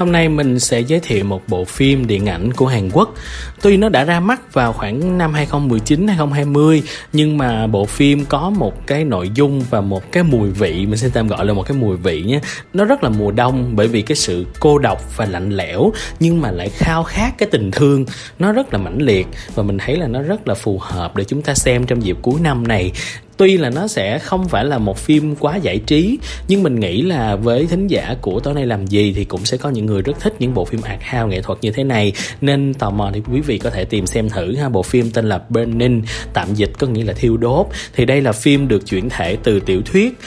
Hôm nay mình sẽ giới thiệu một bộ phim điện ảnh của Hàn Quốc. Tuy nó đã ra mắt vào khoảng năm 2019 2020 nhưng mà bộ phim có một cái nội dung và một cái mùi vị mình sẽ tạm gọi là một cái mùi vị nhé. Nó rất là mùa đông bởi vì cái sự cô độc và lạnh lẽo, nhưng mà lại khao khát cái tình thương nó rất là mãnh liệt và mình thấy là nó rất là phù hợp để chúng ta xem trong dịp cuối năm này tuy là nó sẽ không phải là một phim quá giải trí, nhưng mình nghĩ là với thính giả của tối nay làm gì thì cũng sẽ có những người rất thích những bộ phim art house nghệ thuật như thế này. Nên tò mò thì quý vị có thể tìm xem thử ha, bộ phim tên là Burning, tạm dịch có nghĩa là thiêu đốt. Thì đây là phim được chuyển thể từ tiểu thuyết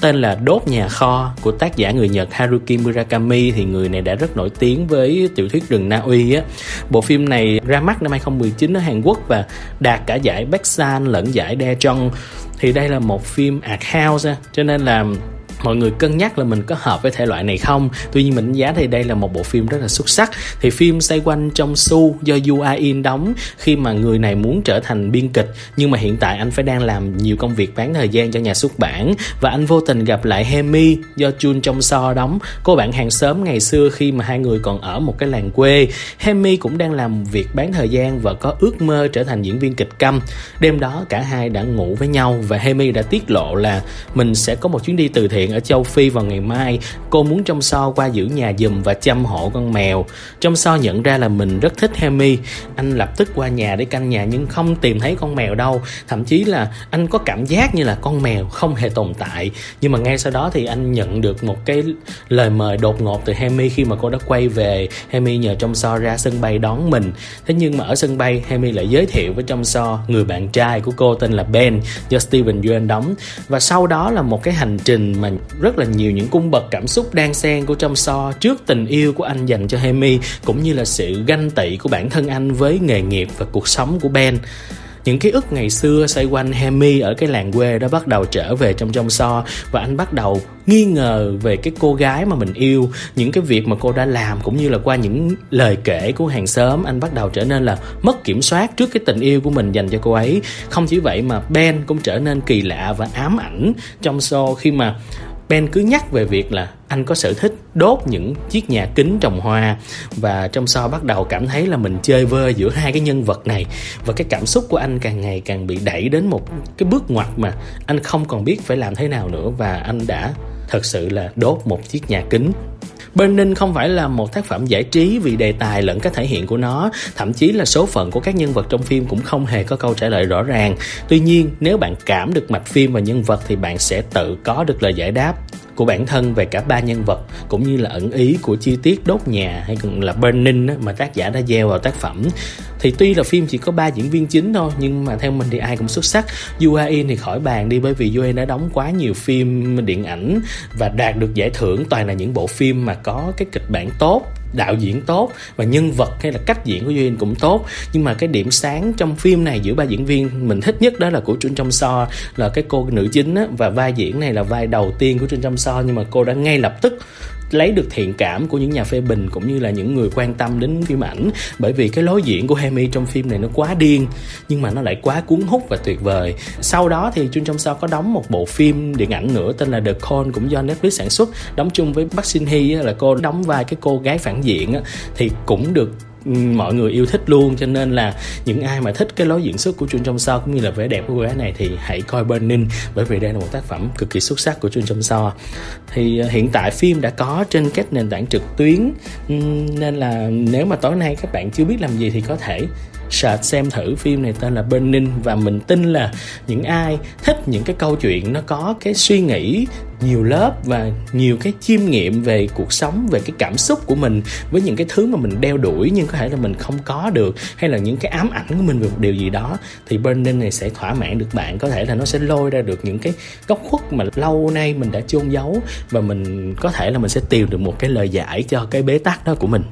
tên là Đốt nhà kho của tác giả người Nhật Haruki Murakami. Thì người này đã rất nổi tiếng với tiểu thuyết rừng Na Uy á. Bộ phim này ra mắt năm 2019 ở Hàn Quốc và đạt cả giải Busan lẫn giải Daejeon thì đây là một phim art house cho nên là mọi người cân nhắc là mình có hợp với thể loại này không? Tuy nhiên mình đánh giá thì đây là một bộ phim rất là xuất sắc. Thì phim xoay quanh trong su do Yu A In đóng khi mà người này muốn trở thành biên kịch. Nhưng mà hiện tại anh phải đang làm nhiều công việc bán thời gian cho nhà xuất bản. Và anh vô tình gặp lại Hemi do Chun Trong So đóng. Cô bạn hàng xóm ngày xưa khi mà hai người còn ở một cái làng quê. Hemi cũng đang làm việc bán thời gian và có ước mơ trở thành diễn viên kịch câm. Đêm đó cả hai đã ngủ với nhau và Hemi đã tiết lộ là mình sẽ có một chuyến đi từ thiện ở châu Phi vào ngày mai. Cô muốn trong so qua giữ nhà giùm và chăm hộ con mèo. Trong so nhận ra là mình rất thích Hemi. Anh lập tức qua nhà để canh nhà nhưng không tìm thấy con mèo đâu. Thậm chí là anh có cảm giác như là con mèo không hề tồn tại. Nhưng mà ngay sau đó thì anh nhận được một cái lời mời đột ngột từ Hemi khi mà cô đã quay về. Hemi nhờ trong so ra sân bay đón mình. Thế nhưng mà ở sân bay, Hemi lại giới thiệu với trong so người bạn trai của cô tên là Ben do Steven Yeun đóng. Và sau đó là một cái hành trình mà rất là nhiều những cung bậc cảm xúc đang xen của trong so trước tình yêu của anh dành cho Hemi, cũng như là sự ganh tị của bản thân anh với nghề nghiệp và cuộc sống của Ben. Những ký ức ngày xưa xoay quanh Hemi ở cái làng quê đó bắt đầu trở về trong trong so, và anh bắt đầu nghi ngờ về cái cô gái mà mình yêu. Những cái việc mà cô đã làm cũng như là qua những lời kể của hàng xóm, anh bắt đầu trở nên là mất kiểm soát trước cái tình yêu của mình dành cho cô ấy. Không chỉ vậy mà Ben cũng trở nên kỳ lạ và ám ảnh trong so khi mà Ben cứ nhắc về việc là anh có sở thích đốt những chiếc nhà kính trồng hoa. Và trong sau bắt đầu cảm thấy là mình chơi vơi giữa hai cái nhân vật này. Và cái cảm xúc của anh càng ngày càng bị đẩy đến một cái bước ngoặt mà anh không còn biết phải làm thế nào nữa. Và anh đã thật sự là đốt một chiếc nhà kính Bên Ninh không phải là một tác phẩm giải trí vì đề tài lẫn cách thể hiện của nó, thậm chí là số phận của các nhân vật trong phim cũng không hề có câu trả lời rõ ràng. Tuy nhiên, nếu bạn cảm được mạch phim và nhân vật thì bạn sẽ tự có được lời giải đáp của bản thân về cả ba nhân vật, cũng như là ẩn ý của chi tiết đốt nhà hay còn là burning mà tác giả đã gieo vào tác phẩm. Thì tuy là phim chỉ có ba diễn viên chính thôi, nhưng mà theo mình thì ai cũng xuất sắc. Yuain thì khỏi bàn đi, bởi vì Yuain đã đóng quá nhiều phim điện ảnh và đạt được giải thưởng. Toàn là những bộ phim mà có cái kịch bản tốt đạo diễn tốt và nhân vật hay là cách diễn của Duyên cũng tốt. Nhưng mà cái điểm sáng trong phim này giữa ba diễn viên mình thích nhất đó là của Trinh Trong So là cái cô nữ chính á, và vai diễn này là vai đầu tiên của Trinh Trong So nhưng mà cô đã ngay lập tức lấy được thiện cảm của những nhà phê bình cũng như là những người quan tâm đến phim ảnh. Bởi vì cái lối diễn của Hemi trong phim này nó quá điên, nhưng mà nó lại quá cuốn hút và tuyệt vời. Sau đó thì Jun Trong Sao có đóng một bộ phim điện ảnh nữa tên là The Con cũng do Netflix sản xuất, đóng chung với Park Shin Hye là cô đóng vai cái cô gái phản diện thì cũng được mọi người yêu thích luôn. Cho nên là những ai mà thích cái lối diễn xuất của Chun Trong So cũng như là vẻ đẹp của cô gái này thì hãy coi Burning, bởi vì đây là một tác phẩm cực kỳ xuất sắc của Chun Trong So. Thì ờ, hiện tại phim đã có trên các nền tảng trực tuyến. Nên là nếu mà tối nay các bạn chưa biết làm gì thì có thể search xem thử phim này tên là Burning và mình tin là những ai thích những cái câu chuyện nó có cái suy nghĩ nhiều lớp và nhiều cái chiêm nghiệm về cuộc sống, về cái cảm xúc của mình với những cái thứ mà mình đeo đuổi nhưng có thể là mình không có được hay là những cái ám ảnh của mình về một điều gì đó, thì Burning này sẽ thỏa mãn được bạn. Có thể là nó sẽ lôi ra được những cái góc khuất mà lâu nay mình đã chôn giấu và mình có thể là mình sẽ tìm được một cái lời giải cho cái bế tắc đó của mình.